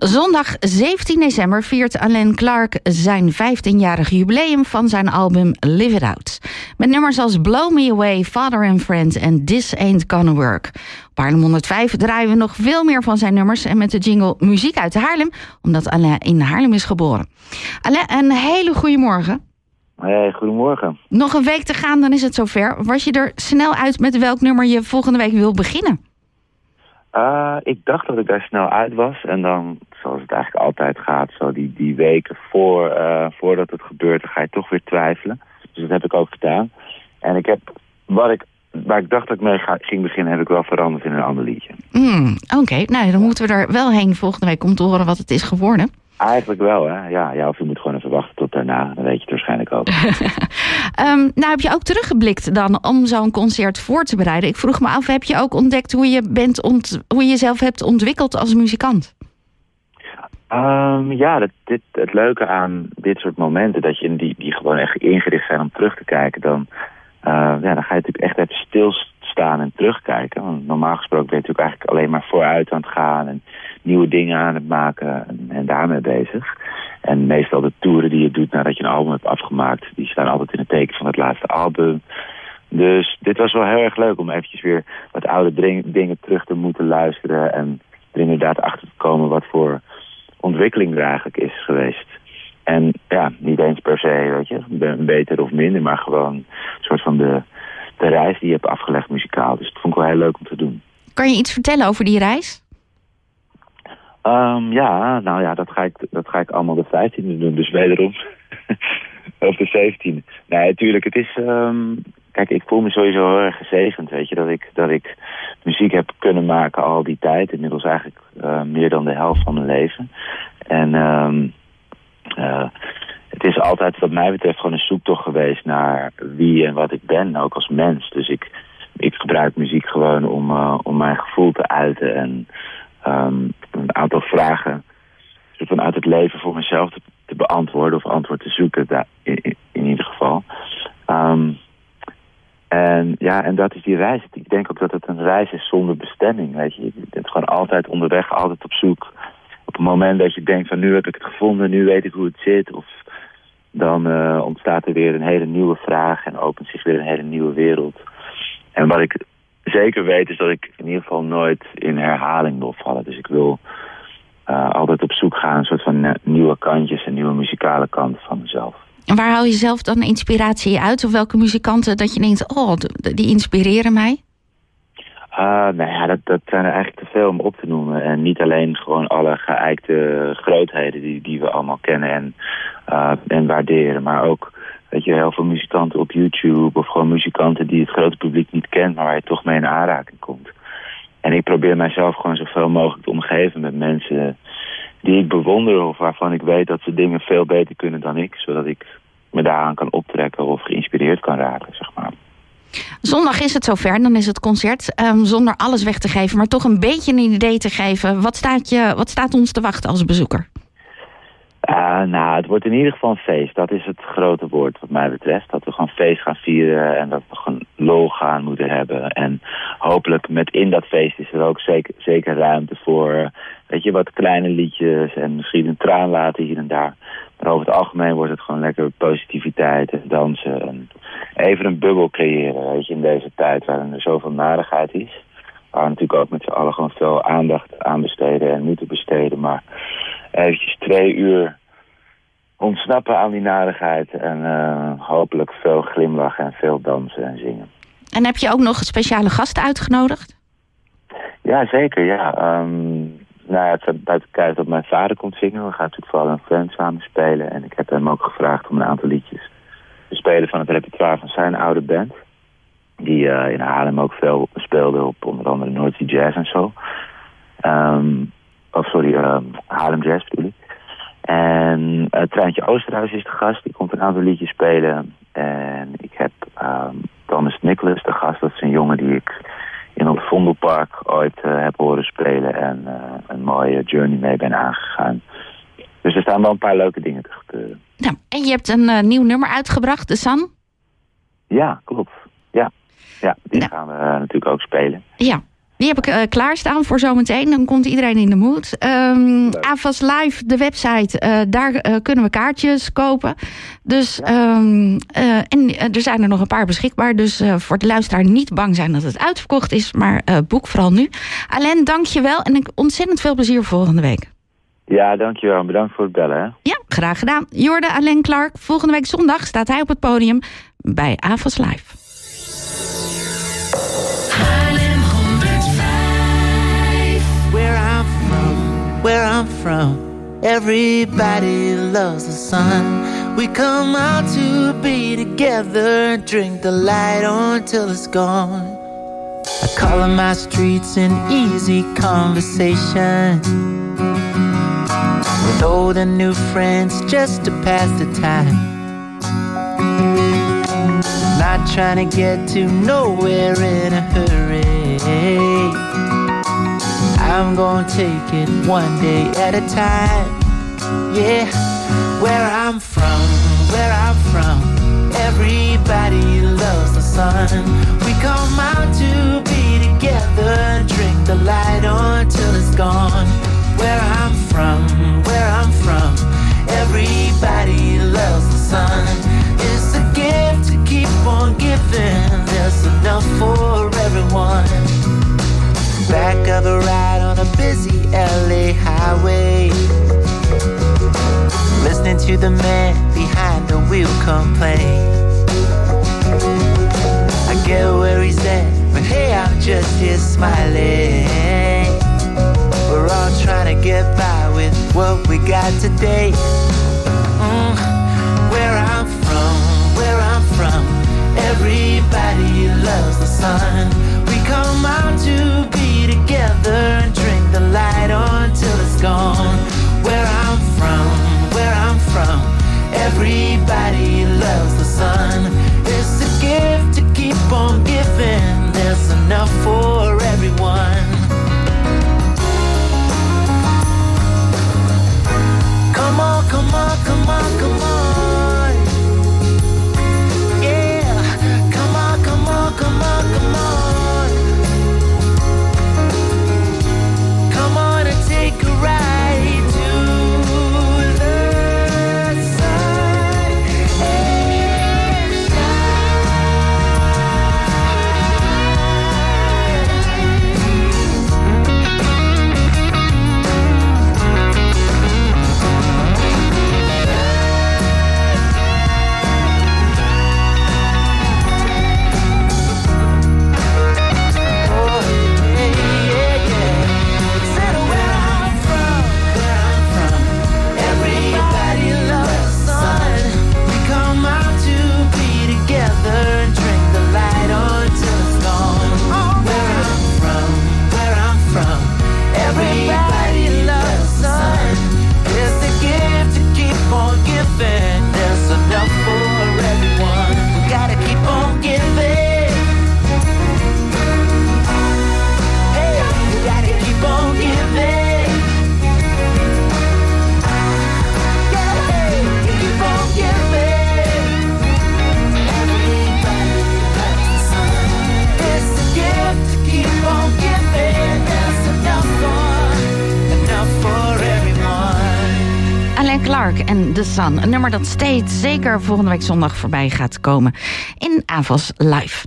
Zondag 17 december viert Alain Clark zijn 15-jarig jubileum van zijn album Live It Out. Met nummers als Blow Me Away, Father and Friend en This Ain't Gonna Work. Op Haarlem 105 draaien we nog veel meer van zijn nummers en met de jingle Muziek uit Haarlem, omdat Alain in Haarlem is geboren. Alain, een hele goede morgen. Hey, goedemorgen. Nog een week te gaan, dan is het zover. Was je er snel uit met welk nummer je volgende week wil beginnen? Uh, ik dacht dat ik daar snel uit was. En dan, zoals het eigenlijk altijd gaat, zo die, die weken voor, uh, voordat het gebeurt, dan ga je toch weer twijfelen. Dus dat heb ik ook gedaan. En ik heb, wat ik, waar ik dacht dat ik mee ga, ging beginnen, heb ik wel veranderd in een ander liedje. Mm, Oké, nou dan moeten we er wel heen volgende week om te horen wat het is geworden. Eigenlijk wel, hè. Ja, ja, of je moet gewoon even wachten tot daarna. Dan weet je het waarschijnlijk ook. um, nou, heb je ook teruggeblikt dan om zo'n concert voor te bereiden? Ik vroeg me af, heb je ook ontdekt hoe je, bent hoe je jezelf hebt ontwikkeld als muzikant? Um, ja, dat, dit, het leuke aan dit soort momenten, dat je die, die gewoon echt ingericht zijn om terug te kijken, dan, uh, ja, dan ga je natuurlijk echt even stilstaan en terugkijken. Want normaal gesproken ben je natuurlijk eigenlijk alleen maar vooruit aan het gaan en nieuwe dingen aan het maken en, en daarmee bezig. En meestal de toeren die je doet nadat je een album hebt afgemaakt, die staan altijd in het teken van het laatste album. Dus dit was wel heel erg leuk om eventjes weer wat oude dingen terug te moeten luisteren en er inderdaad achter te komen wat voor ontwikkeling er eigenlijk is geweest. En ja, niet eens per se, weet je, beter of minder, maar gewoon een soort van de, de reis die je hebt afgelegd muzikaal. Dus dat vond ik wel heel leuk om te doen. Kan je iets vertellen over die reis? Um, ja, nou ja, dat ga ik, allemaal de 15e doen, dus wederom. of de 17e. Nee, natuurlijk, het is... Um, kijk, ik voel me sowieso heel erg gezegend, weet je, dat ik, dat ik muziek heb kunnen maken al die tijd. Inmiddels eigenlijk uh, meer dan de helft van mijn leven. En um, uh, het is altijd wat mij betreft gewoon een zoektocht geweest naar wie en wat ik ben, ook als mens. Dus ik, ik gebruik muziek gewoon om, uh, om mijn gevoel te uiten en um, een aantal vragen mezelf te, beantwoorden of antwoord te zoeken, daar, in, in, ieder geval. Um, en ja, en dat is die reis. Ik denk ook dat het een reis is zonder bestemming, weet je. Je bent gewoon altijd onderweg, altijd op zoek. Op het moment dat je denkt van nu heb ik het gevonden, nu weet ik hoe het zit. Of dan uh, ontstaat er weer een hele nieuwe vraag en opent zich weer een hele nieuwe wereld. En wat ik zeker weet is dat ik in ieder geval nooit in herhaling wil vallen. Dus ik wil uh, altijd op zoek gaan, een soort van nieuwe kantjes en nieuwe muzikale kanten van mezelf. En waar haal je zelf dan inspiratie uit? Of welke muzikanten dat je denkt, oh, die inspireren mij? Uh, nou ja, dat, dat zijn er eigenlijk te veel om op te noemen. En niet alleen gewoon alle geëikte grootheden die, die we allemaal kennen en, uh, en waarderen. Maar ook weet je, heel veel muzikanten op YouTube of gewoon muzikanten die het grote publiek niet kent, maar waar je toch mee in aanraking komt. En ik probeer mijzelf gewoon zoveel mogelijk te omgeven met mensen die ik bewonder of waarvan ik weet dat ze dingen veel beter kunnen dan ik, zodat ik me daaraan kan optrekken of geïnspireerd kan raken, zeg maar. Zondag is het zover, dan is het concert. Um, zonder alles weg te geven, maar toch een beetje een idee te geven. Wat staat, je, wat staat ons te wachten als bezoeker? Uh, nou, het wordt in ieder geval een feest. Dat is het grote woord wat mij betreft. Dat we gewoon feest gaan vieren en dat we gewoon lol gaan moeten hebben. En hopelijk met in dat feest is er ook zeker, zeker ruimte voor... weet je, wat kleine liedjes en misschien een traan laten hier en daar. Maar over het algemeen wordt het gewoon lekker positiviteit en dansen. En even een bubbel creëren, weet je, in deze tijd waarin er zoveel narigheid is. Waar we natuurlijk ook met z'n allen gewoon veel aandacht aan besteden en moeten besteden. Maar eventjes twee uur ontsnappen aan die narigheid. En uh, hopelijk veel glimlachen en veel dansen en zingen. En heb je ook nog speciale gasten uitgenodigd? Ja, zeker. Ja. Um, nou ja, het staat buiten kijf dat mijn vader komt zingen. We gaan natuurlijk vooral een friend samen spelen. En ik heb hem ook gevraagd om een aantal liedjes te spelen van het repertoire van zijn oude band. Die uh, in Haarlem ook veel speelde op onder andere North Sea Jazz en zo. Um, of sorry, uh, Haarlem Jazz bedoel. En uh, Treintje Oosterhuis is de gast. Die komt een aantal liedjes spelen. En ik heb um, Thomas Nicholas de gast. Dat is een jongen die ik in het Vondelpark ooit uh, heb horen spelen. En uh, een mooie journey mee ben aangegaan. Dus er staan wel een paar leuke dingen te gebeuren. Ja, en je hebt een uh, nieuw nummer uitgebracht, De San? Ja, klopt. Ja, ja die gaan we natuurlijk ook spelen. Ja. Die heb ik uh, klaarstaan voor zometeen. Dan komt iedereen in de mood. Um, AFAS Live, de website, uh, daar uh, kunnen we kaartjes kopen. Dus, um, en er zijn er nog een paar beschikbaar. Dus voor de luisteraar niet bang zijn dat het uitverkocht is. Maar boek vooral nu. Alain, dank je wel. En ontzettend veel plezier volgende week. Ja, dankjewel. Bedankt voor het bellen. Hè? Ja, graag gedaan. Jorde Alain Clark. Volgende week zondag staat hij op het podium bij AFAS Live. Where I'm from. Everybody loves the sun. We come out to be together, drink the light on till it's gone. I call on my streets in easy conversation. With old and new friends just to pass the time. Not trying to get to nowhere in a hurry. I'm gonna take it one day at a time. Yeah, where I'm from, where I'm from, everybody loves the sun. Ride on a busy LA highway. Listening to the man behind the wheel complain. I get where he's at, but hey, I'm just here smiling. We're all trying to get by with what we got today. Mm, where I'm from, where I'm from, everybody loves the sun. We come out to be together en The Sun. Een nummer dat steeds zeker volgende week zondag voorbij gaat komen in Avos Live.